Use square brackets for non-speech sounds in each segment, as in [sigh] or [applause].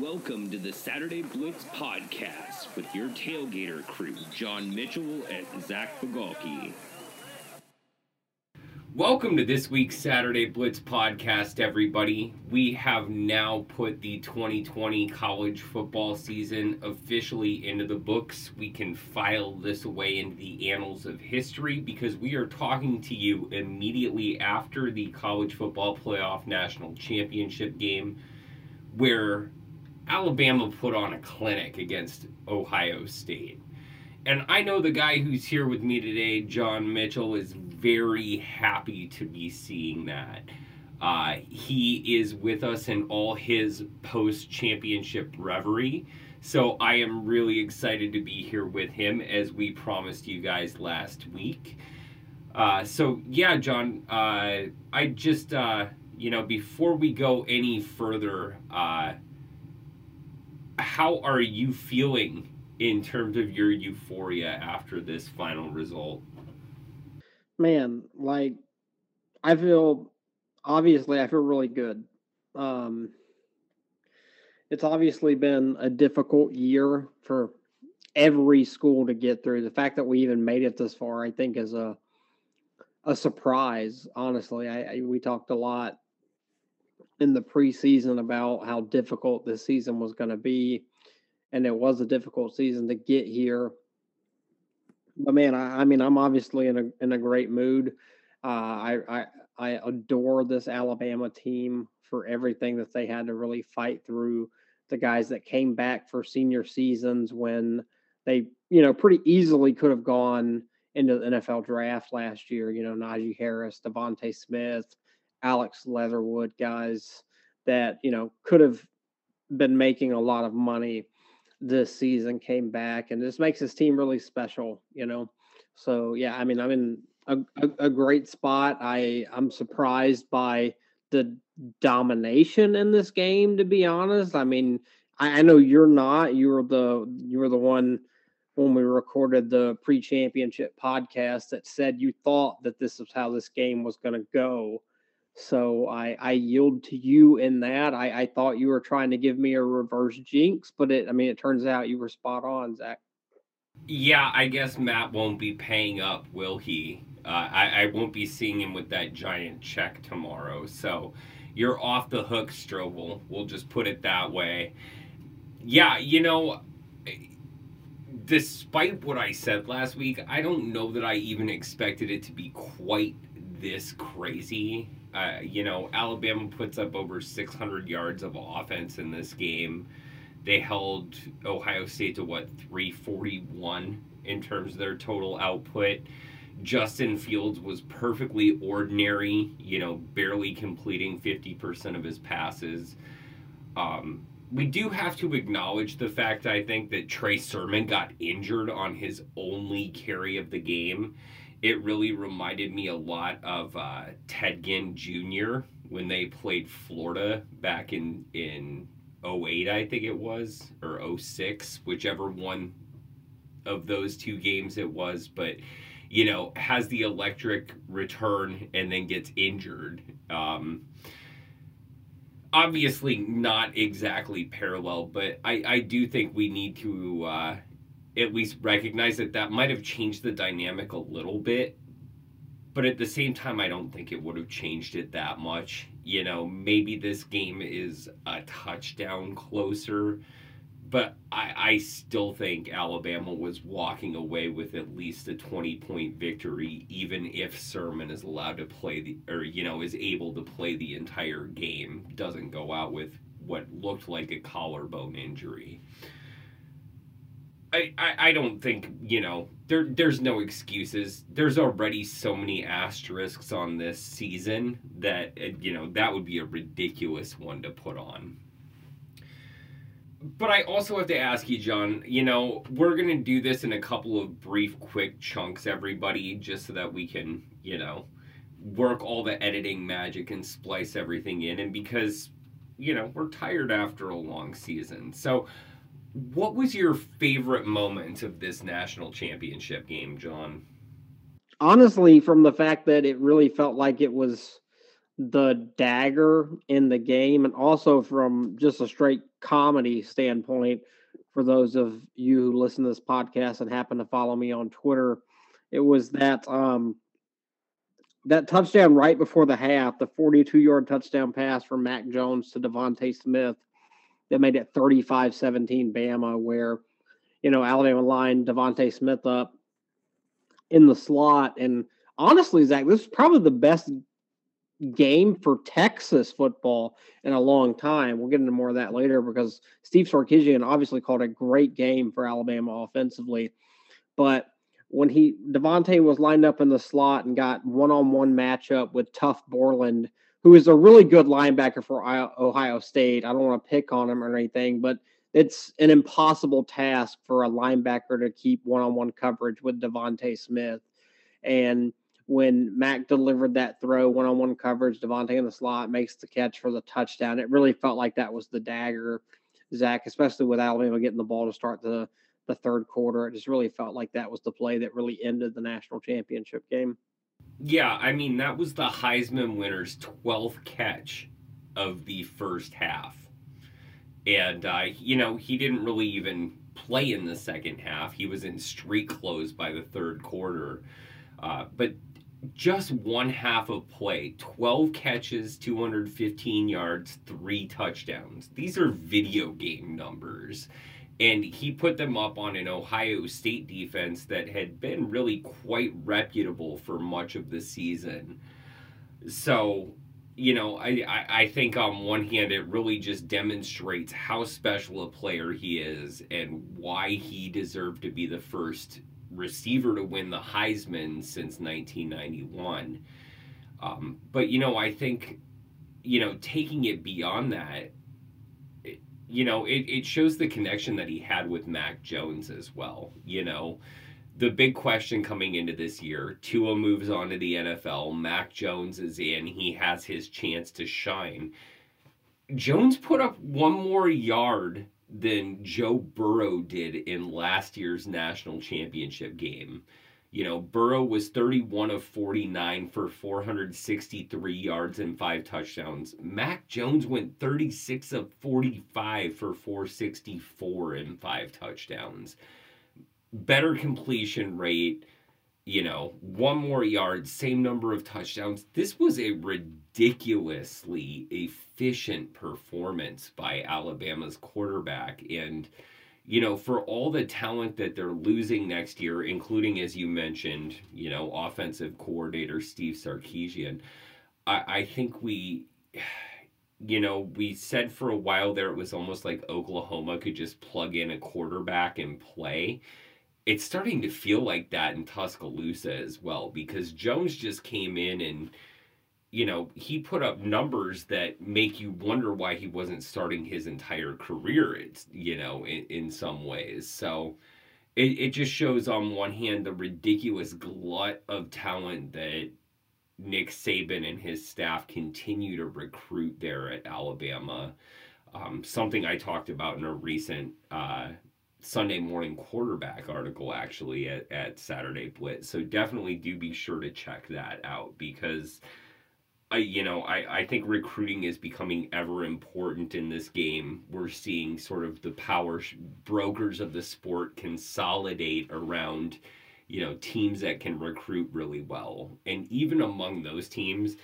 Welcome to the Saturday Blitz podcast with your tailgater crew, John Mitchell and Zach Bigalke. Welcome to this week's Saturday Blitz podcast, everybody. We have now put the 2020 college football season officially into the books. We can file this away into the annals of history because we are talking to you immediately after the college football playoff national championship game, where Alabama put on a clinic against Ohio State. And I know the guy who's here with me today, John Mitchell, is very happy to be seeing that. Uh, he is with us in all his post championship reverie. So I am really excited to be here with him as we promised you guys last week. Uh, so, yeah, John, uh, I just, uh, you know, before we go any further, uh, how are you feeling in terms of your euphoria after this final result? Man, like I feel obviously I feel really good. Um it's obviously been a difficult year for every school to get through. The fact that we even made it this far, I think, is a a surprise. Honestly, I, I we talked a lot in the preseason about how difficult this season was going to be and it was a difficult season to get here. But man, I, I mean, I'm obviously in a in a great mood. Uh, I, I I adore this Alabama team for everything that they had to really fight through. The guys that came back for senior seasons when they, you know, pretty easily could have gone into the NFL draft last year. You know, Najee Harris, DeVonta Smith, Alex Leatherwood, guys that you know could have been making a lot of money this season came back and this makes his team really special, you know. So yeah, I mean, I'm in a, a, a great spot. I I'm surprised by the domination in this game, to be honest. I mean, I, I know you're not. You were the you were the one when we recorded the pre-championship podcast that said you thought that this is how this game was going to go. So I, I yield to you in that. I, I thought you were trying to give me a reverse jinx, but it I mean it turns out you were spot on, Zach. Yeah, I guess Matt won't be paying up, will he? Uh, I, I won't be seeing him with that giant check tomorrow. So you're off the hook, Strobel. We'll just put it that way. Yeah, you know, despite what I said last week, I don't know that I even expected it to be quite this crazy. Uh, you know, Alabama puts up over 600 yards of offense in this game. They held Ohio State to what 341 in terms of their total output. Justin Fields was perfectly ordinary, you know, barely completing 50% of his passes. Um, we do have to acknowledge the fact, I think, that Trey Sermon got injured on his only carry of the game it really reminded me a lot of uh, Ted Ginn Jr. when they played Florida back in in 08, I think it was, or 06, whichever one of those two games it was. But you know, has the electric return and then gets injured. Um, obviously, not exactly parallel, but I, I do think we need to. Uh, at least recognize that that might have changed the dynamic a little bit but at the same time i don't think it would have changed it that much you know maybe this game is a touchdown closer but I, I still think Alabama was walking away with at least a 20 point victory, even if Sermon is allowed to play the, or, you know, is able to play the entire game, doesn't go out with what looked like a collarbone injury. I, I, don't think you know there there's no excuses. There's already so many asterisks on this season that uh, you know that would be a ridiculous one to put on. But I also have to ask you, John. You know we're gonna do this in a couple of brief, quick chunks, everybody, just so that we can you know work all the editing magic and splice everything in, and because you know we're tired after a long season, so what was your favorite moment of this national championship game, John? Honestly, from the fact that it really felt like it was the dagger in the game, and also from just a straight comedy standpoint. For those of you who listen to this podcast and happen to follow me on Twitter, it was that um, that touchdown right before the half, the 42 yard touchdown pass from Mac Jones to DeVonta Smith that made it 35 17 Bama, where, you know, Alabama lined DeVonta Smith up in the slot. And honestly, Zach, this is probably the best game for Texas football in a long time. We'll get into more of that later because Steve Sarkisian obviously called a great game for Alabama offensively. But when he DeVonta was lined up in the slot and got one-on-one matchup with Tuf Borland, who is a really good linebacker for Ohio State. I don't want to pick on him or anything, but it's an impossible task for a linebacker to keep one-on-one coverage with DeVonta Smith. And when Mac delivered that throw, one-on-one coverage, DeVonta in the slot makes the catch for the touchdown. It really felt like that was the dagger, Zach, especially with Alabama getting the ball to start the the third quarter. It just really felt like that was the play that really ended the national championship game. Yeah, I mean, that was the Heisman winner's 12th catch of the first half. And, uh, you know, he didn't really even play in the second half. He was in street clothes by the third quarter. Uh, but just one half of play 12 catches, 215 yards, three touchdowns. These are video game numbers and he put them up on an Ohio State defense that had been really quite reputable for much of the season. So, you know, I, I, I, think on one hand, it really just demonstrates how special a player he is and why he deserved to be the first receiver to win the Heisman since 1991. Um, but, you know, I think, you know, taking it beyond that, you know, it, it shows the connection that he had with Mac Jones as well. You know, the big question coming into this year Tua moves on to the NFL, Mac Jones is in, he has his chance to shine. Jones put up one more yard than Joe Burrow did in last year's national championship game. You know, Burrow was 31 of 49 for 463 yards and five touchdowns. Mac Jones went 36 of 45 for 464 and five touchdowns. Better completion rate, you know, one more yard, same number of touchdowns. This was a ridiculously efficient performance by Alabama's quarterback. And, you know, for all the talent that they're losing next year, including, as you mentioned, you know, offensive coordinator Steve Sarkisian, I, I think we, you know, we said for a while there it was almost like Oklahoma could just plug in a quarterback and play. It's starting to feel like that in Tuscaloosa as well because Jones just came in and you know, he put up numbers that make you wonder why he wasn't starting his entire career, it's, you know, in, in some ways. So it, it just shows, on one hand, the ridiculous glut of talent that Nick Saban and his staff continue to recruit there at Alabama. Um, something I talked about in a recent uh, Sunday morning quarterback article, actually, at, at Saturday Blitz. So definitely do be sure to check that out because I, you know, I, I think recruiting is becoming ever important in this game. We're seeing sort of the power sh- brokers of the sport consolidate around, you know, teams that can recruit really well. And even among those teams,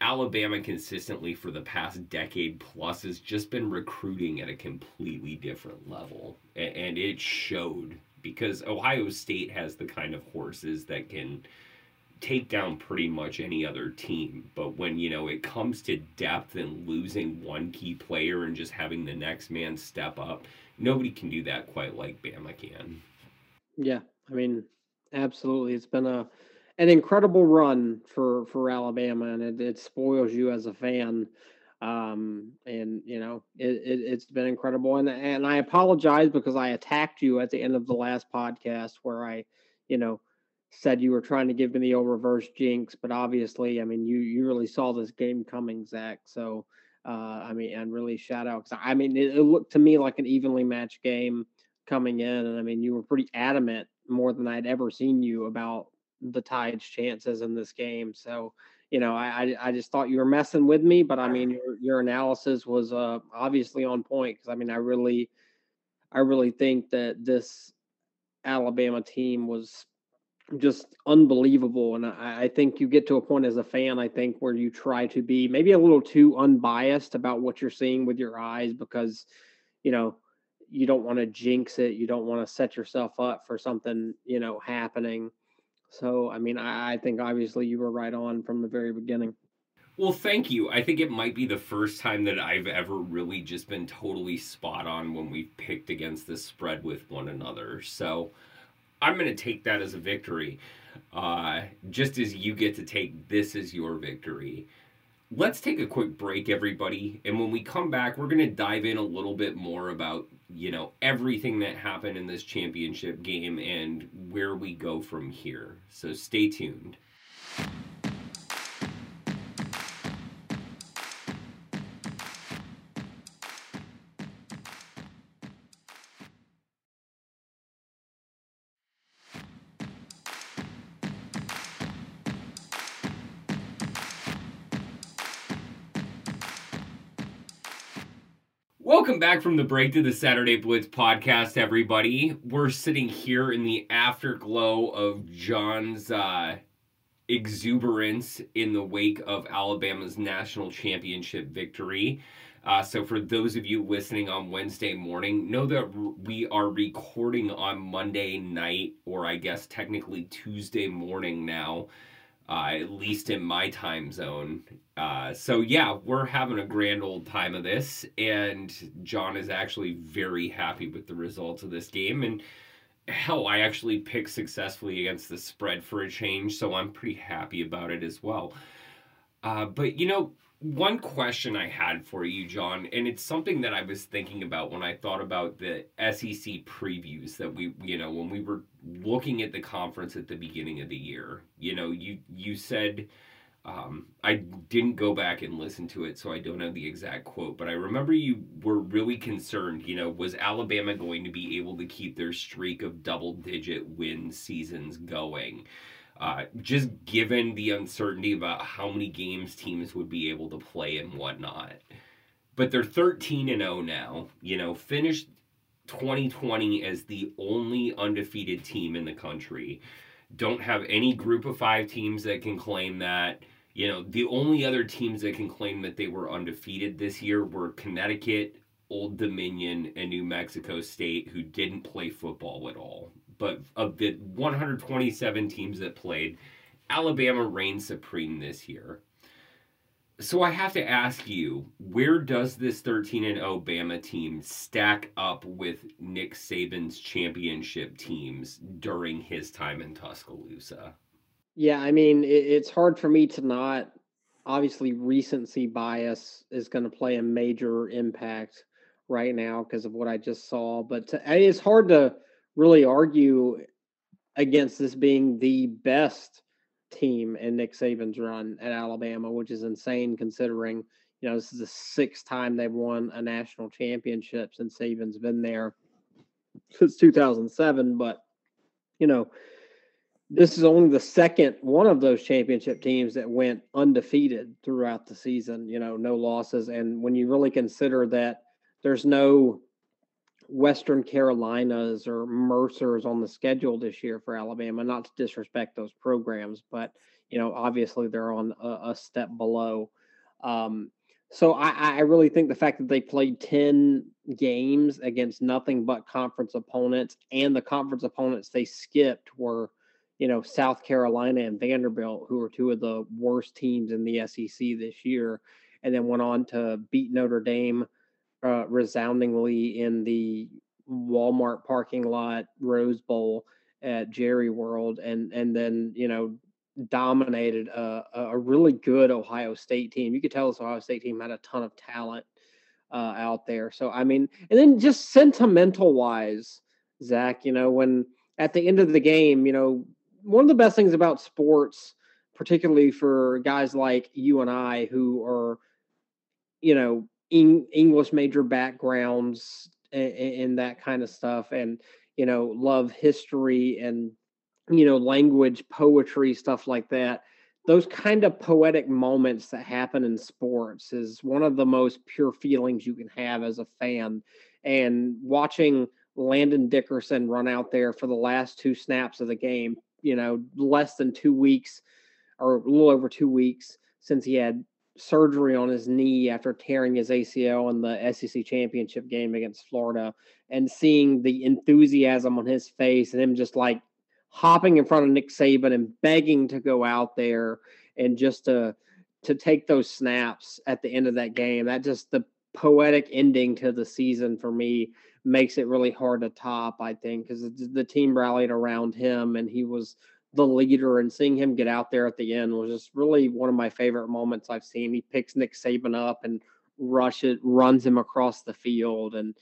Alabama consistently for the past decade plus has just been recruiting at a completely different level. And, and it showed because Ohio State has the kind of horses that can take down pretty much any other team. But when, you know, it comes to depth and losing one key player and just having the next man step up, nobody can do that quite like Bama can. Yeah. I mean, absolutely. It's been a an incredible run for for Alabama and it, it spoils you as a fan. Um, and you know, it, it has been incredible. And and I apologize because I attacked you at the end of the last podcast where I, you know, said you were trying to give me the old reverse jinx, but obviously, I mean, you you really saw this game coming, Zach. So, uh, I mean, and really shout out because I mean, it, it, looked to me like an evenly matched game coming in, and I mean, you were pretty adamant more than I'd ever seen you about the Tide's chances in this game. So, you know, I I, I just thought you were messing with me, but I mean, your your analysis was uh, obviously on point because I mean, I really, I really think that this Alabama team was just unbelievable. And I, I, think you get to a point as a fan, I think, where you try to be maybe a little too unbiased about what you're seeing with your eyes because, you know, you don't want to jinx it. You don't want to set yourself up for something, you know, happening. So, I mean, I, I think obviously you were right on from the very beginning. Well, thank you. I think it might be the first time that I've ever really just been totally spot on when we've picked against the spread with one another. So, I'm going to take that as a victory, uh, just as you get to take this as your victory. Let's take a quick break, everybody. And when we come back, we're going to dive in a little bit more about, you know, everything that happened in this championship game and where we go from here. So stay tuned. Back from the break to the Saturday Blitz podcast, everybody. We're sitting here in the afterglow of John's uh, exuberance in the wake of Alabama's national championship victory. Uh, so, for those of you listening on Wednesday morning, know that we are recording on Monday night, or I guess technically Tuesday morning now uh, at least in my time zone. Uh, so yeah, we're having a grand old time of this, and John is actually very happy with the results of this game. And hell, I actually picked successfully against the spread for a change, so I'm pretty happy about it as well. Uh, but you know, one question I had for you, John, and it's something that I was thinking about when I thought about the SEC previews that we, you know, when we were looking at the conference at the beginning of the year. You know, you you said um, I didn't go back and listen to it, so I don't have the exact quote, but I remember you were really concerned. You know, was Alabama going to be able to keep their streak of double digit win seasons going? Uh, just given the uncertainty about how many games teams would be able to play and whatnot. But they're 13 and 0 now. You know, finished 2020 as the only undefeated team in the country. Don't have any group of five teams that can claim that. You know, the only other teams that can claim that they were undefeated this year were Connecticut, Old Dominion, and New Mexico State, who didn't play football at all but of the 127 teams that played, Alabama reigned supreme this year. So I have to ask you, where does this 13 and 0 Bama team stack up with Nick Saban's championship teams during his time in Tuscaloosa? Yeah, I mean, it's hard for me to not. Obviously, recency bias is going to play a major impact right now because of what I just saw. But to, it's hard to really argue against this being the best team in Nick Saban's run at Alabama, which is insane considering, you know, this is the sixth time they've won a national championship since Saban's been there since 2007. But, you know, this is only the second one of those championship teams that went undefeated throughout the season, you know, no losses. And when you really consider that there's no Western Carolinas or Mercers on the schedule this year for Alabama. Not to disrespect those programs, but you know, obviously they're on a, a step below. Um, so I, I, really think the fact that they played ten games against nothing but conference opponents, and the conference opponents they skipped were, you know, South Carolina and Vanderbilt, who were two of the worst teams in the SEC this year, and then went on to beat Notre Dame uh, resoundingly in the Walmart parking lot Rose Bowl at Jerry World, and and then you know dominated a, a really good Ohio State team. You could tell this Ohio State team had a ton of talent uh, out there. So I mean, and then just sentimental wise, Zach, you know, when at the end of the game, you know, one of the best things about sports, particularly for guys like you and I who are, you know, English major backgrounds and, and, that kind of stuff, and you know, love history and you know, language, poetry, stuff like that. Those kind of poetic moments that happen in sports is one of the most pure feelings you can have as a fan. And watching Landon Dickerson run out there for the last two snaps of the game, you know, less than two weeks or a little over two weeks since he had surgery on his knee after tearing his ACL in the SEC championship game against Florida and seeing the enthusiasm on his face and him just like hopping in front of Nick Saban and begging to go out there and just to to take those snaps at the end of that game. That just the poetic ending to the season for me makes it really hard to top, I think, because the team rallied around him and he was the leader and seeing him get out there at the end was just really one of my favorite moments I've seen. He picks Nick Saban up and rushes, runs him across the field, and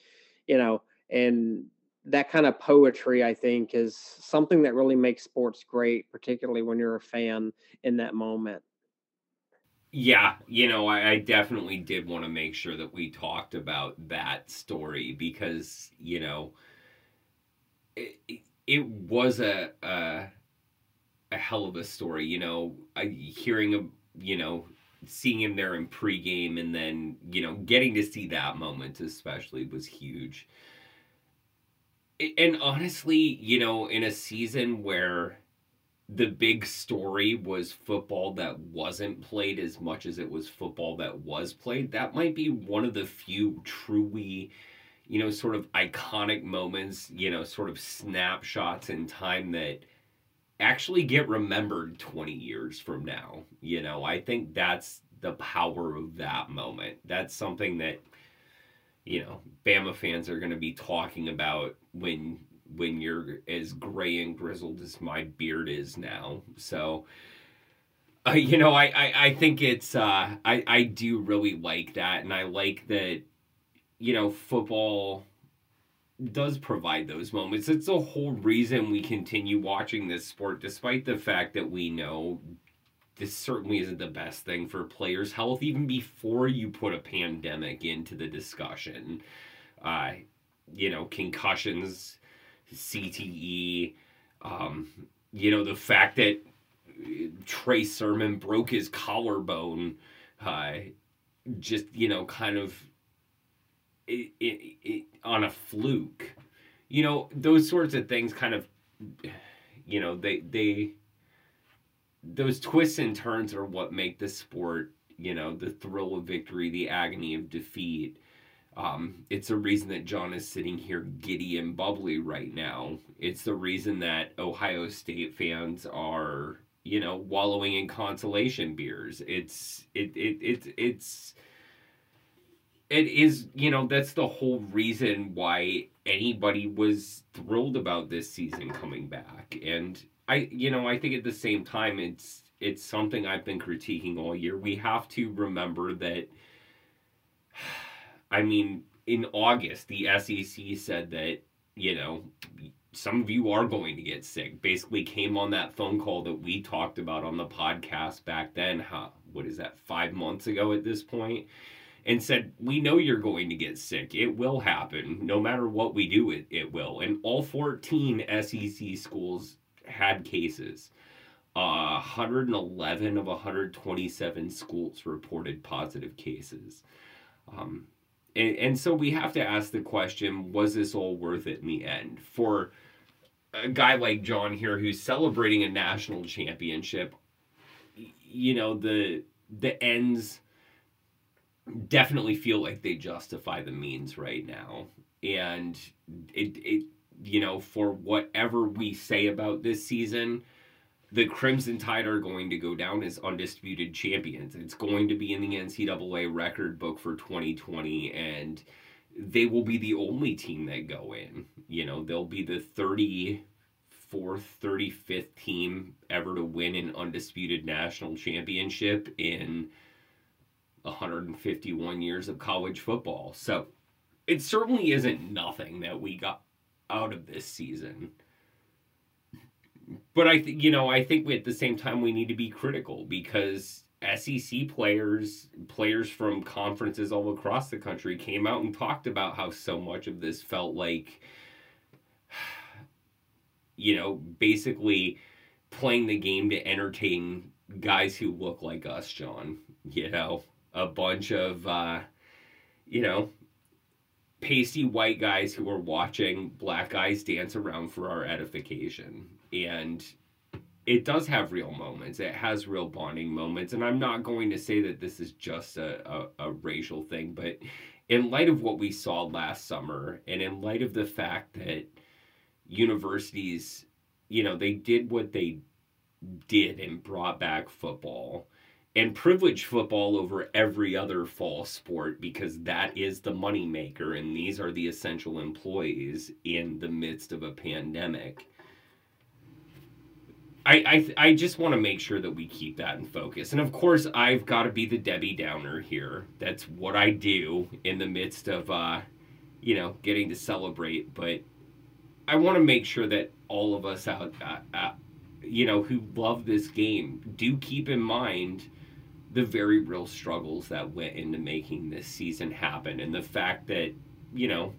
you know, and that kind of poetry I think is something that really makes sports great, particularly when you're a fan in that moment. Yeah, you know, I, I definitely did want to make sure that we talked about that story because you know, it, it, was a, a a hell of a story. You know, I, hearing a you know seeing him there in pregame and then you know getting to see that moment especially was huge. And honestly, you know, in a season where the big story was football that wasn't played as much as it was football that was played, that might be one of the few truly, you know, sort of iconic moments, you know, sort of snapshots in time that actually get remembered 20 years from now. You know, I think that's the power of that moment. That's something that you know, Bama fans are going to be talking about when when you're as gray and grizzled as my beard is now. So uh, you know, I, I, I think it's uh, I I do really like that, and I like that. You know, football does provide those moments. It's the whole reason we continue watching this sport, despite the fact that we know this certainly isn't the best thing for players' health, even before you put a pandemic into the discussion. Uh, you know, concussions, CTE, um, you know, the fact that Trey Sermon broke his collarbone, uh, just, you know, kind of it, it, it, on a fluke. You know, those sorts of things kind of, you know, they, they, those twists and turns are what make the sport, you know, the thrill of victory, the agony of defeat. Um, it's the reason that John is sitting here giddy and bubbly right now. It's the reason that Ohio State fans are, you know, wallowing in consolation beers. It's it it, it it's it is you know that's the whole reason why anybody was thrilled about this season coming back. And i you know i think at the same time it's it's something i've been critiquing all year. We have to remember that [sighs] i mean in august the sec said that you know some of you are going to get sick. Basically came on that phone call that we talked about on the podcast back then huh what is that five months ago at this point and said, We know you're going to get sick. It will happen. No matter what we do, it, it will. And all 14 SEC schools had cases. Uh, 111 of 127 schools reported positive cases. Um, and, and so we have to ask the question was this all worth it in the end? For a guy like John here who's celebrating a national championship, you know, the the ends definitely feel like they justify the means right now. And it, it you know, for whatever we say about this season, the Crimson Tide are going to go down as undisputed champions. It's going to be in the NCAA record book for 2020, and they will be the only team that go in. You know, they'll be the 34th, 35th team ever to win an undisputed national championship in 151 years of college football. So it certainly isn't nothing that we got out of this season. But I think, you know, I think at the same time we need to be critical because SEC players, players from conferences all across the country came out and talked about how so much of this felt like [sighs] you know, basically playing the game to entertain guys who look like us, John. You know, a bunch of, uh, you know, pasty white guys who are watching black guys dance around for our edification. And it does have real moments. It has real bonding moments. And I'm not going to say that this is just a, a, a racial thing, but in light of what we saw last summer and in light of the fact that universities, you know, they did what they did and brought back football and privilege football over every other fall sport because that is the moneymaker and these are the essential employees in the midst of a pandemic. I, I, I just want to make sure that we keep that in focus. And of course, I've got to be the Debbie Downer here. That's what I do in the midst of, uh, you know, getting to celebrate. But I want to make sure that all of us out, uh, uh, you know, who love this game do keep in mind the very real struggles that went into making this season happen and the fact that, you know,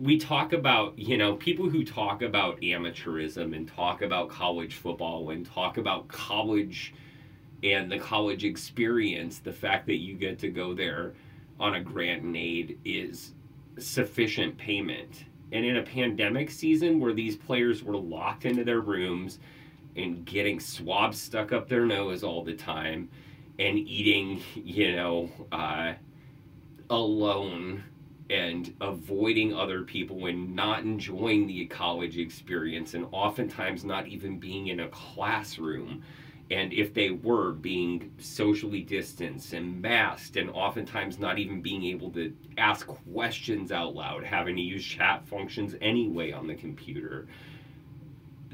we talk about, you know, people who talk about amateurism and talk about college football and talk about college and the college experience, the fact that you get to go there on a grant and aid is sufficient payment. And in a pandemic season where these players were locked into their rooms and getting swabs stuck up their nose all the time and eating, you know, uh, alone and avoiding other people and not enjoying the college experience and oftentimes not even being in a classroom. And if they were being socially distanced and masked and oftentimes not even being able to ask questions out loud having to use chat functions anyway on the computer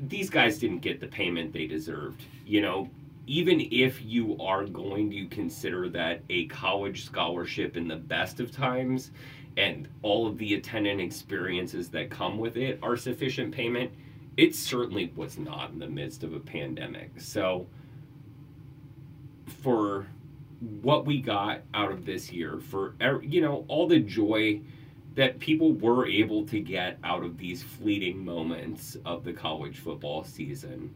these guys didn't get the payment they deserved you know even if you are going to consider that a college scholarship in the best of times and all of the attendant experiences that come with it are sufficient payment, it certainly was not in the midst of a pandemic. So, for what we got out of this year, for you know all the joy that people were able to get out of these fleeting moments of the college football season,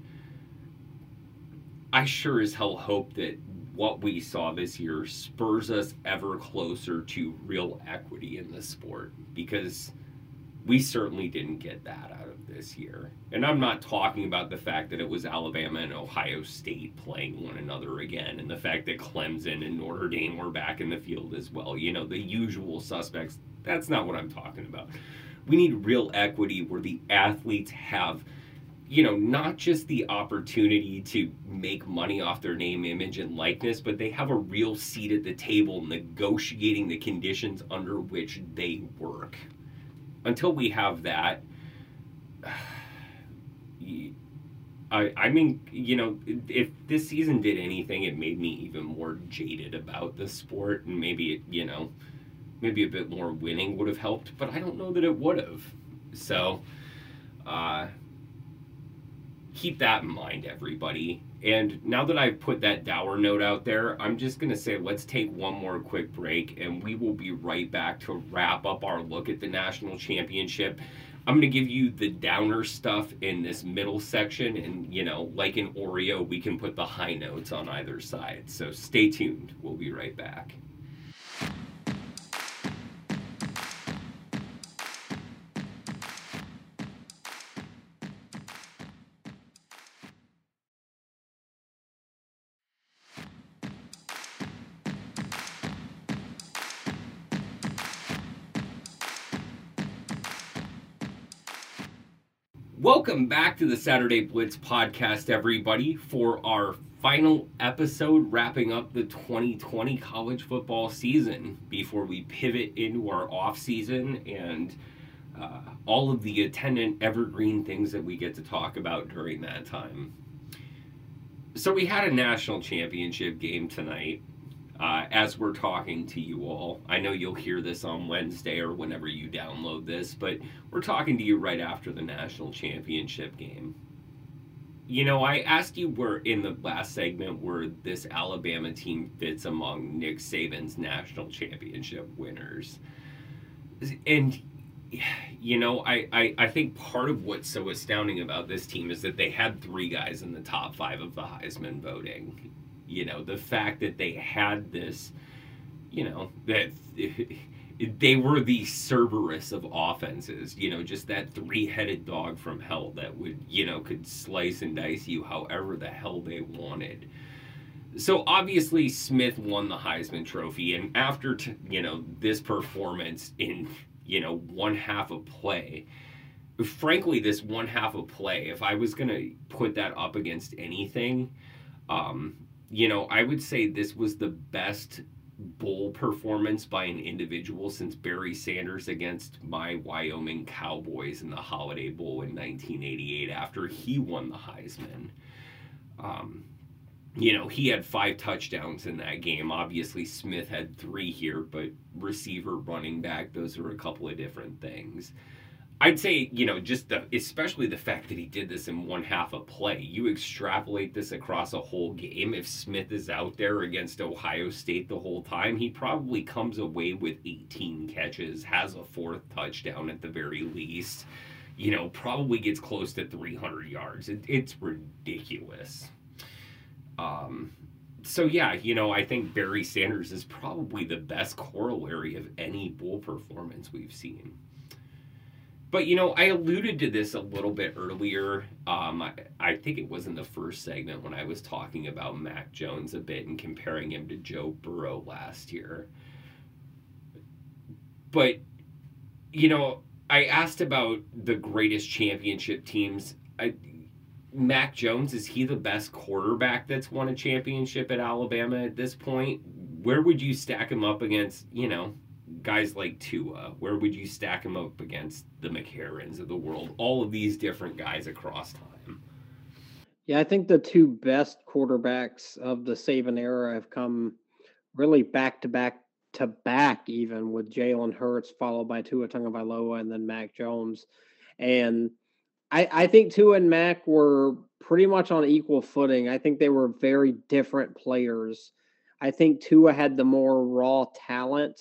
I sure as hell hope that what we saw this year spurs us ever closer to real equity in the sport because we certainly didn't get that out of this year. And I'm not talking about the fact that it was Alabama and Ohio State playing one another again and the fact that Clemson and Notre Dame were back in the field as well. You know, the usual suspects. That's not what I'm talking about. We need real equity where the athletes have you know, not just the opportunity to make money off their name, image, and likeness, but they have a real seat at the table negotiating the conditions under which they work. Until we have that, [sighs] I, I mean, you know, if this season did anything, it made me even more jaded about the sport, and maybe, it, you know, maybe a bit more winning would have helped, but I don't know that it would have. So, uh, keep that in mind, everybody. And now that I've put that dour note out there, I'm just going to say let's take one more quick break and we will be right back to wrap up our look at the national championship. I'm going to give you the downer stuff in this middle section. And, you know, like in Oreo, we can put the high notes on either side. So stay tuned. We'll be right back. Welcome back to the Saturday Blitz podcast, everybody, for our final episode wrapping up the 2020 college football season before we pivot into our off season and uh, all of the attendant evergreen things that we get to talk about during that time. So, we had a national championship game tonight uh, as we're talking to you all. I know you'll hear this on Wednesday or whenever you download this, but we're talking to you right after the national championship game. You know, I asked you where in the last segment where this Alabama team fits among Nick Saban's national championship winners. And you know, I, I, I think part of what's so astounding about this team is that they had three guys in the top five of the Heisman voting. You know, the fact that they had this, you know, that [laughs] they were the Cerberus of offenses, you know, just that three headed dog from hell that would, you know, could slice and dice you however the hell they wanted. So obviously Smith won the Heisman Trophy, and after t- you know this performance in you know one half of play, frankly, this one half of play, if I was gonna put that up against anything, um, you know, I would say this was the best bowl performance by an individual since Barry Sanders against my Wyoming Cowboys in the Holiday Bowl in 1988 after he won the Heisman. Um, you know, he had five touchdowns in that game. Obviously, Smith had three here, but receiver, running back, those are a couple of different things. I'd say, you know, just the, especially the fact that he did this in one half of play. You extrapolate this across a whole game. If Smith is out there against Ohio State the whole time, he probably comes away with 18 catches, has a fourth touchdown at the very least, you know, probably gets close to 300 yards. It, it's ridiculous. Um, so yeah, you know, I think Barry Sanders is probably the best corollary of any bull performance we've seen. But you know, I alluded to this a little bit earlier. Um, I, I, think it was in the first segment when I was talking about Mac Jones a bit and comparing him to Joe Burrow last year. But you know, I asked about the greatest championship teams. I, Mac Jones is he the best quarterback that's won a championship at Alabama at this point? Where would you stack him up against? You know, guys like Tua? Where would you stack him up against the McCarrons of the world? All of these different guys across time. Yeah, I think the two best quarterbacks of the Saban era have come really back to back to back, even with Jalen Hurts, followed by Tua Tagovailoa, and then Mac Jones. And I, I think Tua and Mac were pretty much on equal footing. I think they were very different players. I think Tua had the more raw talent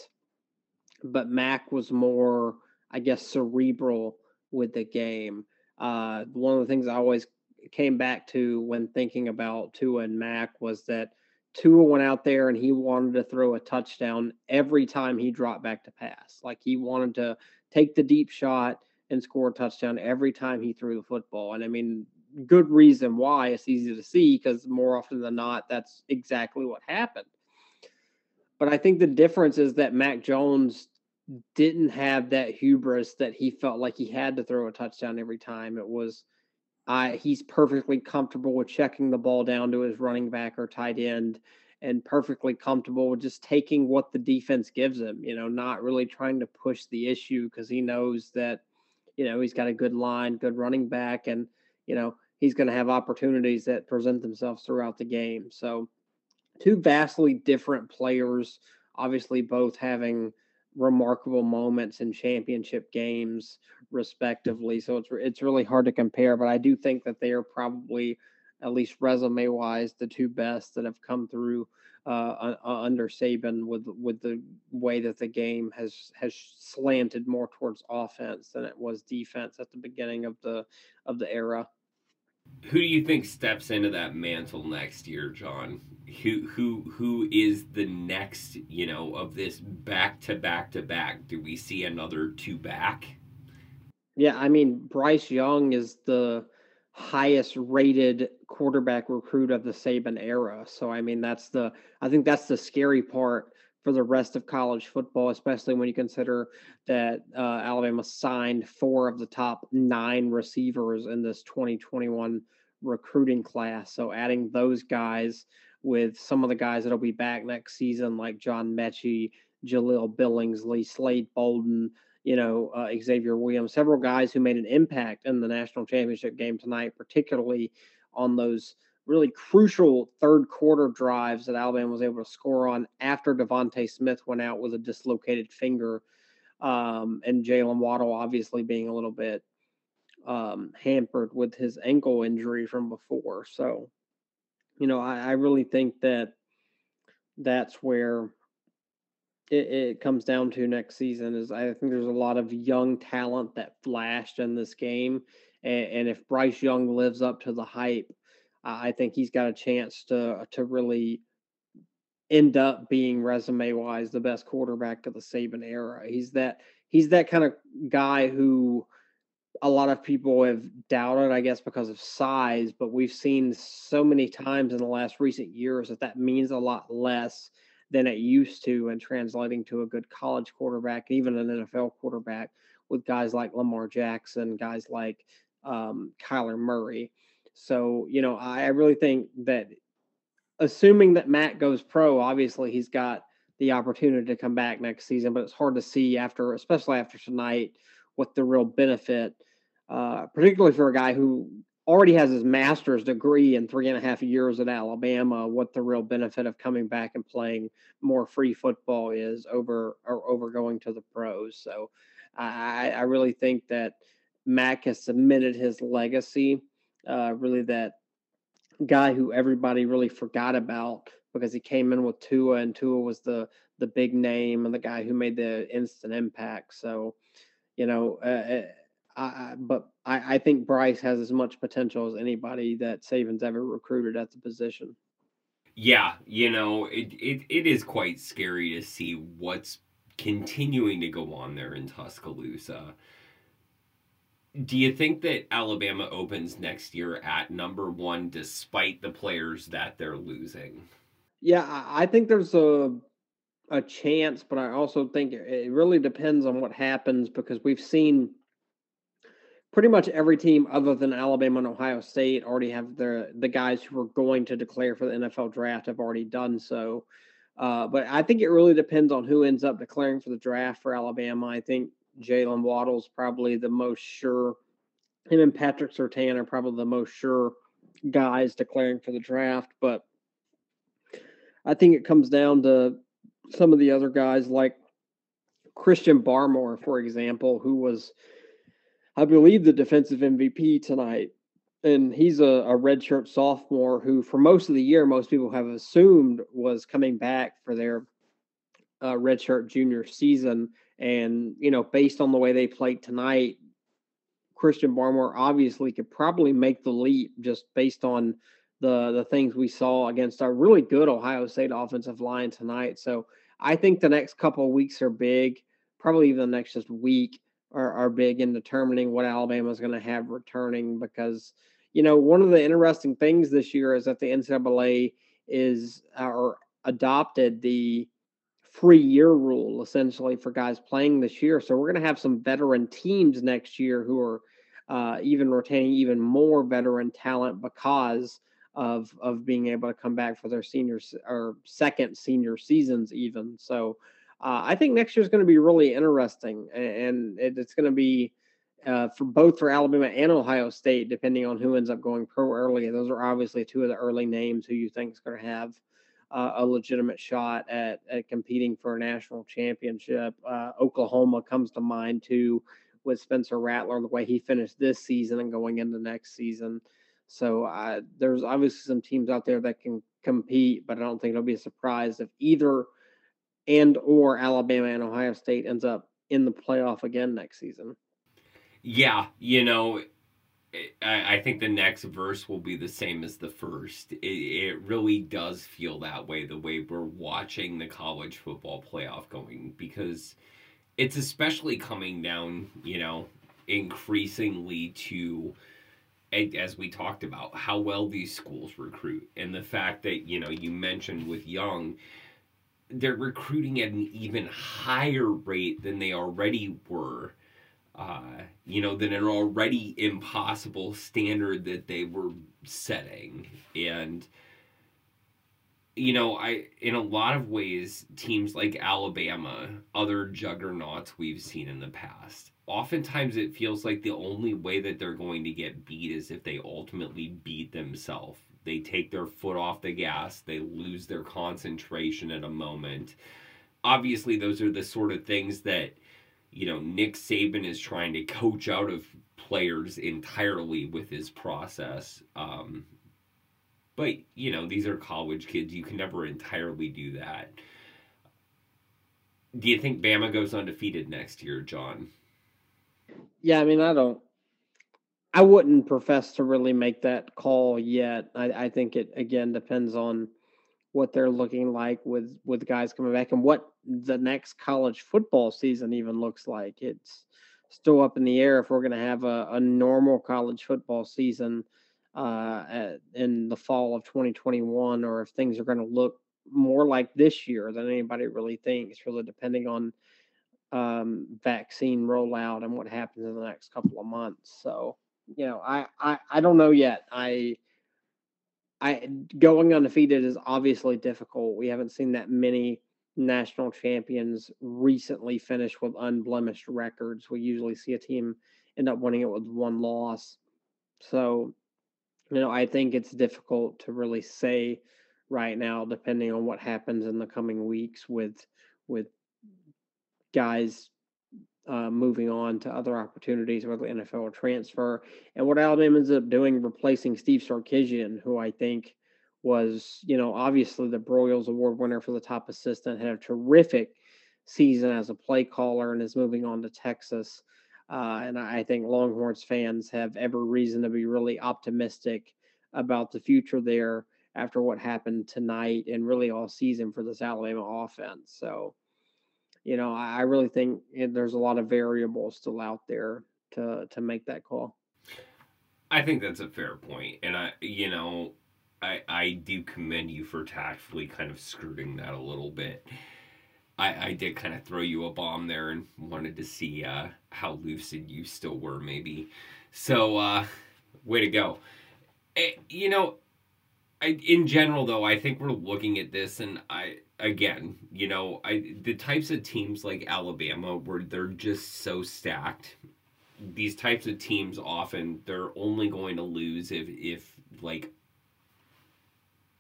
but Mac was more, I guess, cerebral with the game. Uh, one of the things I always came back to when thinking about Tua and Mac was that Tua went out there and he wanted to throw a touchdown every time he dropped back to pass. Like he wanted to take the deep shot and score a touchdown every time he threw the football. And I mean, good reason why it's easy to see because more often than not, that's exactly what happened. But I think the difference is that Mac Jones didn't have that hubris that he felt like he had to throw a touchdown every time. It was I he's perfectly comfortable with checking the ball down to his running back or tight end and perfectly comfortable with just taking what the defense gives him, you know, not really trying to push the issue because he knows that, you know, he's got a good line, good running back, and, you know, he's going to have opportunities that present themselves throughout the game. So, two vastly different players, obviously, both having remarkable moments in championship games respectively so it's it's really hard to compare but I do think that they are probably at least resume wise the two best that have come through uh, under Saban with with the way that the game has has slanted more towards offense than it was defense at the beginning of the of the era who do you think steps into that mantle next year, John? Who who who is the next, you know, of this back to back to back? Do we see another two back? Yeah, I mean Bryce Young is the highest rated quarterback recruit of the Saban era. So I mean that's the I think that's the scary part for the rest of college football, especially when you consider that uh, Alabama signed four of the top nine receivers in this 2021 recruiting class. So adding those guys with some of the guys that'll be back next season, like John Metchie, Jahleel Billingsley, Slade Bolden, you know, uh, Xavier Williams, several guys who made an impact in the national championship game tonight, particularly on those – really crucial third quarter drives that Alabama was able to score on after DeVonta Smith went out with a dislocated finger, um, and Jaylen Waddle obviously being a little bit um, hampered with his ankle injury from before. So, you know, I, I really think that that's where it, it comes down to next season is I think there's a lot of young talent that flashed in this game, and, and if Bryce Young lives up to the hype, I think he's got a chance to to really end up being resume wise the best quarterback of the Saban era. He's that he's that kind of guy who a lot of people have doubted, I guess, because of size, but we've seen so many times in the last recent years that that means a lot less than it used to in translating to a good college quarterback, even an NFL quarterback, with guys like Lamar Jackson, guys like um, Kyler Murray. So, you know, I really think that assuming that Mac goes pro, obviously he's got the opportunity to come back next season, but it's hard to see after, especially after tonight, what the real benefit, uh, particularly for a guy who already has his master's degree in three and a half years at Alabama, what the real benefit of coming back and playing more free football is over or over going to the pros. So I, I really think that Mac has submitted his legacy, uh, really that guy who everybody really forgot about because he came in with Tua and Tua was the the big name and the guy who made the instant impact. So, you know, uh, I, but I, I think Bryce has as much potential as anybody that Saban's ever recruited at the position. Yeah, you know, it, it, it is quite scary to see what's continuing to go on there in Tuscaloosa. Do you think that Alabama opens next year at number one despite the players that they're losing? Yeah, I think there's a a chance, but I also think it really depends on what happens because we've seen pretty much every team other than Alabama and Ohio State already have the the guys who are going to declare for the NFL draft have already done so. Uh, but I think it really depends on who ends up declaring for the draft for Alabama. I think Jaylen Waddle's probably the most sure. Him and Patrick Surtain are probably the most sure guys declaring for the draft. But I think it comes down to some of the other guys like Christian Barmore, for example, who was – I believe, the defensive MVP tonight. And he's a, a redshirt sophomore who, for most of the year, most people have assumed was coming back for their uh, redshirt junior season. And, you know, based on the way they played tonight, Christian Barmore obviously could probably make the leap just based on the the things we saw against our really good Ohio State offensive line tonight. So I think the next couple weeks are big, probably even the next just week are, are big in determining what Alabama is going to have returning because, you know, one of the interesting things this year is that the NCAA is or adopted the free year rule essentially for guys playing this year. So we're going to have some veteran teams next year who are uh, even retaining even more veteran talent because of of being able to come back for their seniors or second senior seasons even. So uh, I think next year is going to be really interesting, and it's going to be uh, for both for Alabama and Ohio State, depending on who ends up going pro early. Those are obviously two of the early names who you think is going to have uh, a legitimate shot at, at competing for a national championship. Uh, Oklahoma comes to mind too, with Spencer Rattler, the way he finished this season and going into next season. So uh, there's obviously some teams out there that can compete, but I don't think it'll be a surprise if either – and or Alabama and Ohio State ends up in the playoff again next season. Yeah, you know, I, I think the next verse will be the same as the first. It, it really does feel that way the way we're watching the college football playoff going because it's especially coming down, you know, increasingly to as we talked about how well these schools recruit and the fact that you know you mentioned with young they're recruiting at an even higher rate than they already were. Uh, you know, than an already impossible standard that they were setting. And, you know, I, in a lot of ways, teams like Alabama, other juggernauts we've seen in the past, oftentimes it feels like the only way that they're going to get beat is if they ultimately beat themselves they take their foot off the gas, they lose their concentration at a moment. Obviously, those are the sort of things that, you know, Nick Saban is trying to coach out of players entirely with his process. Um, but, you know, these are college kids. You can never entirely do that. do you think Bama goes undefeated next year, John? Yeah, I mean, I don't. I wouldn't profess to really make that call yet. I, I think it again depends on what they're looking like with with guys coming back and what the next college football season even looks like. It's still up in the air if we're going to have a, a normal college football season uh, at, in the fall of 2021, or if things are going to look more like this year than anybody really thinks, really depending on um, vaccine rollout and what happens in the next couple of months. So, you know, I, I, I don't know yet. I, I going undefeated is obviously difficult. We haven't seen that many national champions recently finish with unblemished records. We usually see a team end up winning it with one loss. So, you know, I think it's difficult to really say right now, depending on what happens in the coming weeks with with guys uh, moving on to other opportunities, whether NFL or transfer. And what Alabama ends up doing, replacing Steve Sarkisian, who I think was, you know, obviously the Broyles Award winner for the top assistant, had a terrific season as a play caller and is moving on to Texas. Uh, and I think Longhorns fans have every reason to be really optimistic about the future there after what happened tonight and really all season for this Alabama offense. So, you know, I really think there's a lot of variables still out there to to make that call. I think that's a fair point, and I, you know, I I do commend you for tactfully kind of skirting that a little bit. I I did kind of throw you a bomb there and wanted to see uh, how lucid you still were, maybe. So, uh, way to go. It, eh, you know, I, in general though, I think we're looking at this, and I again, you know, I the types of teams like Alabama where they're just so stacked. These types of teams often they're only going to lose if if like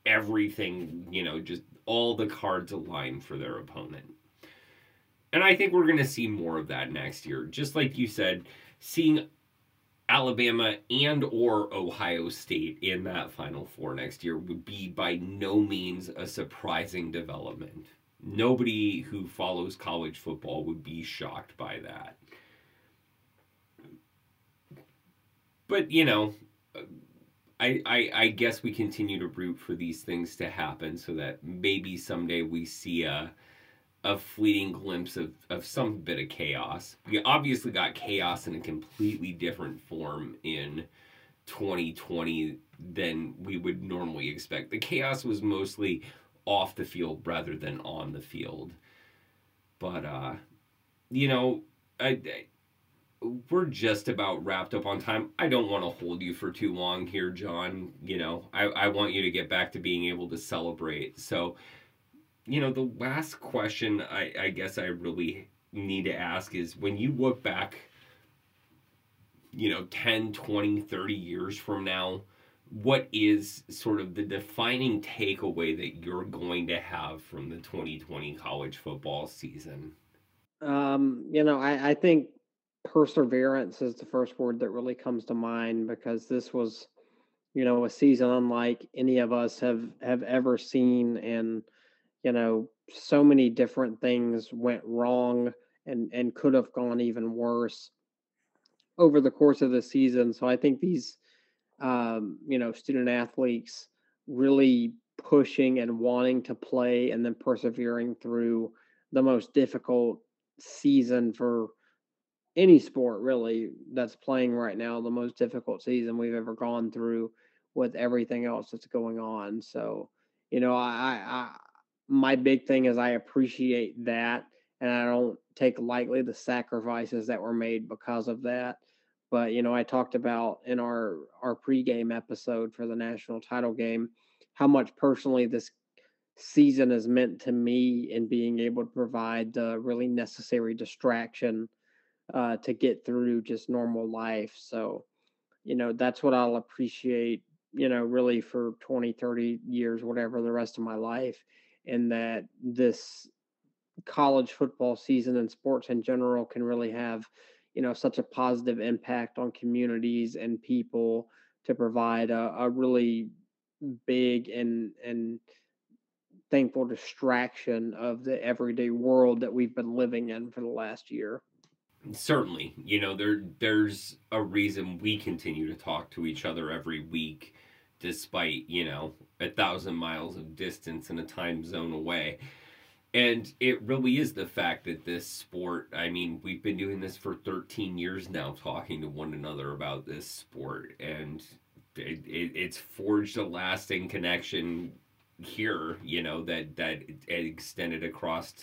everything, you know, just all the cards align for their opponent. And I think we're going to see more of that next year. Just like you said, seeing Alabama and or Ohio State in that Final Four next year would be by no means a surprising development. Nobody who follows college football would be shocked by that. But, you know, I, I, I guess we continue to root for these things to happen so that maybe someday we see a a fleeting glimpse of, of some bit of chaos. We obviously got chaos in a completely different form in 2020 than we would normally expect. The chaos was mostly off the field rather than on the field. But, uh, you know, I, I we're just about wrapped up on time. I don't want to hold you for too long here, John. You know, I, I want you to get back to being able to celebrate. So, you know, the last question I, I guess I really need to ask is when you look back, you know, 10, 20, 30 years from now, what is sort of the defining takeaway that you're going to have from the 2020 college football season? Um, you know, I, I think perseverance is the first word that really comes to mind because this was, you know, a season unlike any of us have have ever seen and you know, so many different things went wrong and and could have gone even worse over the course of the season. So I think these, um, you know, student athletes really pushing and wanting to play and then persevering through the most difficult season for any sport really that's playing right now the most difficult season we've ever gone through with everything else that's going on so you know i i my big thing is I appreciate that and I don't take lightly the sacrifices that were made because of that. But you know, I talked about in our our pregame episode for the national title game how much personally this season has meant to me in being able to provide the really necessary distraction uh, to get through just normal life. So, you know, that's what I'll appreciate, you know, really for 20, 30 years, whatever the rest of my life and that this college football season and sports in general can really have you know such a positive impact on communities and people to provide a, a really big and and thankful distraction of the everyday world that we've been living in for the last year. Certainly, you know there there's a reason we continue to talk to each other every week, despite you know a thousand miles of distance and a time zone away. And it really is the fact that this sport, I mean, we've been doing this for 13 years now, talking to one another about this sport. And it, it, it's forged a lasting connection here, you know, that, that extended across,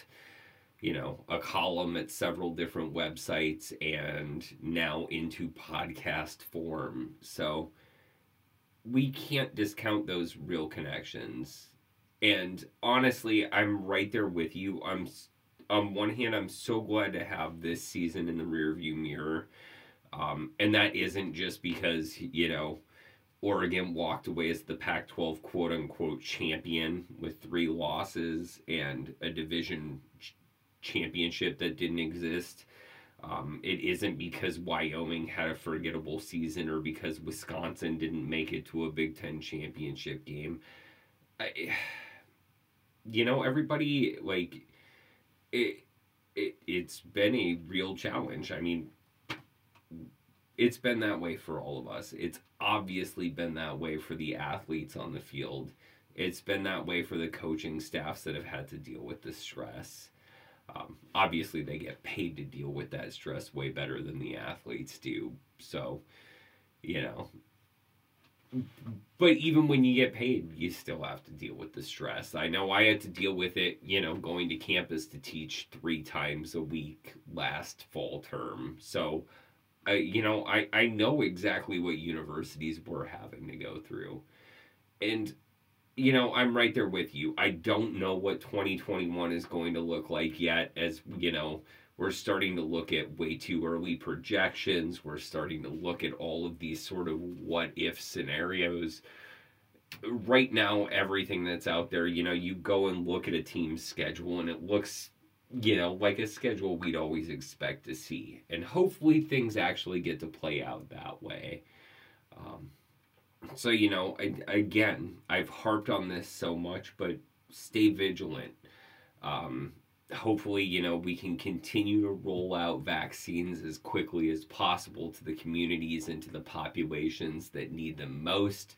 you know, a column at several different websites and now into podcast form. So we can't discount those real connections. And honestly, I'm right there with you. I'm on one hand, I'm so glad to have this season in the rearview mirror. Um, and that isn't just because, you know, Oregon walked away as the Pac 12 quote unquote champion with three losses and a division championship that didn't exist. Um, it isn't because Wyoming had a forgettable season or because Wisconsin didn't make it to a Big Ten championship game. I, you know, everybody, like, it, it, it's been a real challenge. I mean, it's been that way for all of us. It's obviously been that way for the athletes on the field. It's been that way for the coaching staffs that have had to deal with the stress. Um, obviously, they get paid to deal with that stress way better than the athletes do. So, you know, but even when you get paid, you still have to deal with the stress. I know I had to deal with it, you know, going to campus to teach three times a week last fall term. So, I, you know, I, I know exactly what universities were having to go through. And, you know, I'm right there with you. I don't know what 2021 is going to look like yet, as, you know, we're starting to look at way too early projections. We're starting to look at all of these sort of what if scenarios. Right now, everything that's out there, you know, you go and look at a team's schedule and it looks you know, like a schedule we'd always expect to see. And hopefully things actually get to play out that way. Um, so, you know, I, again, I've harped on this so much, but stay vigilant. Um, hopefully, you know, we can continue to roll out vaccines as quickly as possible to the communities and to the populations that need them most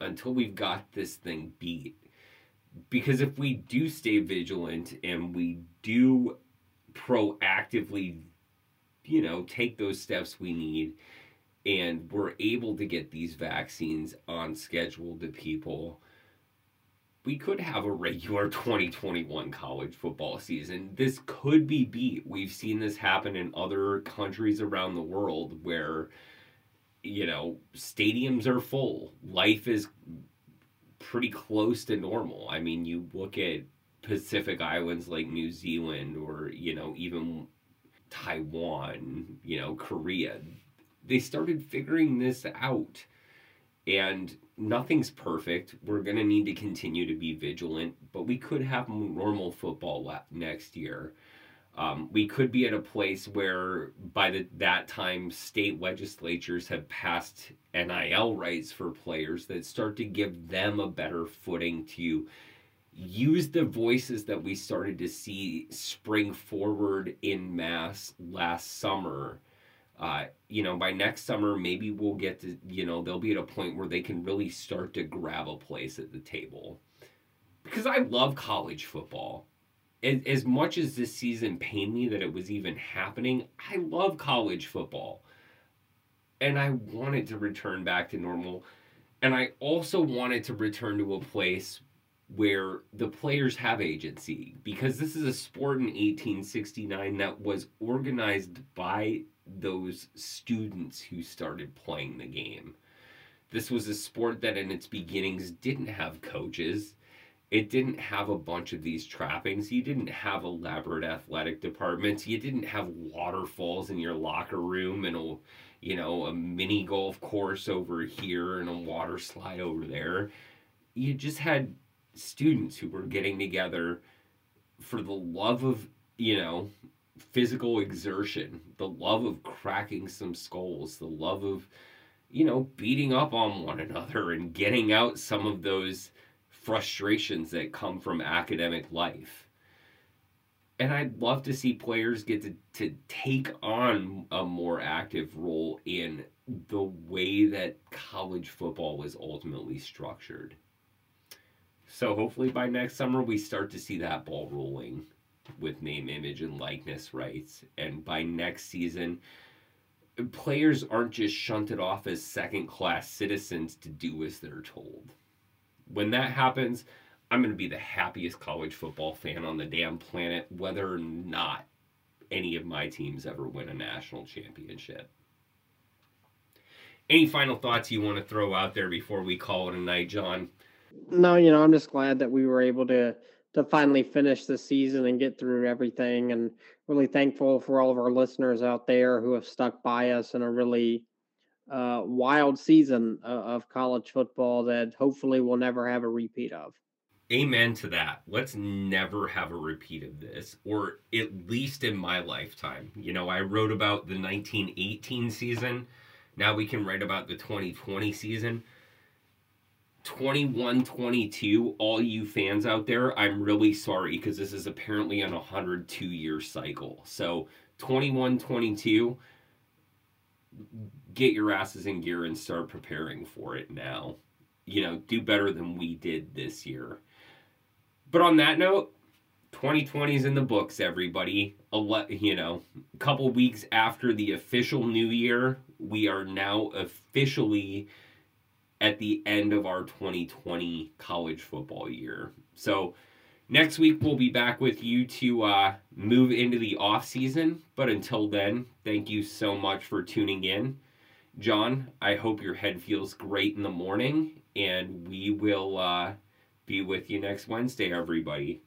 until we've got this thing beat because if we do stay vigilant and we do proactively you know take those steps we need and we're able to get these vaccines on schedule to people we could have a regular [laughs] 2021 college football season this could be beat we've seen this happen in other countries around the world where you know stadiums are full life is pretty close to normal. I mean, you look at Pacific islands like New Zealand or, you know, even Taiwan, you know, Korea. They started figuring this out. And nothing's perfect. We're going to need to continue to be vigilant, but we could have normal football next year. Um, we could be at a place where by the, that time state legislatures have passed NIL rights for players that start to give them a better footing to use the voices that we started to see spring forward in mass last summer. Uh, you know, by next summer, maybe we'll get to, you know, they'll be at a point where they can really start to grab a place at the table. Because I love college football as much as this season pained me that it was even happening, I love college football. And I wanted to return back to normal. And I also wanted to return to a place where the players have agency because this is a sport in 1869 that was organized by those students who started playing the game. This was a sport that in its beginnings didn't have coaches it didn't have a bunch of these trappings. You didn't have elaborate athletic departments. You didn't have waterfalls in your locker room and a, you know, a mini golf course over here and a water slide over there. You just had students who were getting together for the love of, you know, physical exertion, the love of cracking some skulls, the love of, you know, beating up on one another and getting out some of those frustrations that come from academic life. And I'd love to see players get to, to take on a more active role in the way that college football was ultimately structured. So hopefully by next summer we start to see that ball rolling with name, image, and likeness rights. And by next season, players aren't just shunted off as second class citizens to do as they're told. When that happens, I'm going to be the happiest college football fan on the damn planet, whether or not any of my teams ever win a national championship. Any final thoughts you want to throw out there before we call it a night, John? No, you know, I'm just glad that we were able to to finally finish the season and get through everything and really thankful for all of our listeners out there who have stuck by us in a really uh, wild season of, of college football that hopefully we'll never have a repeat of. Amen to that. Let's never have a repeat of this, or at least in my lifetime. You know, I wrote about the 1918 season. Now we can write about the 2020 season. 21 22, all you fans out there, I'm really sorry because this is apparently an 102 year cycle. So 21 22, get your asses in gear and start preparing for it now. You know, do better than we did this year. But on that note, 2020 is in the books, everybody. A you know, a couple weeks after the official new year, we are now officially at the end of our 2020 college football year. So next week we'll be back with you to uh, move into the off season. But until then, thank you so much for tuning in. John, I hope your head feels great in the morning, and we will uh, be with you next Wednesday, everybody.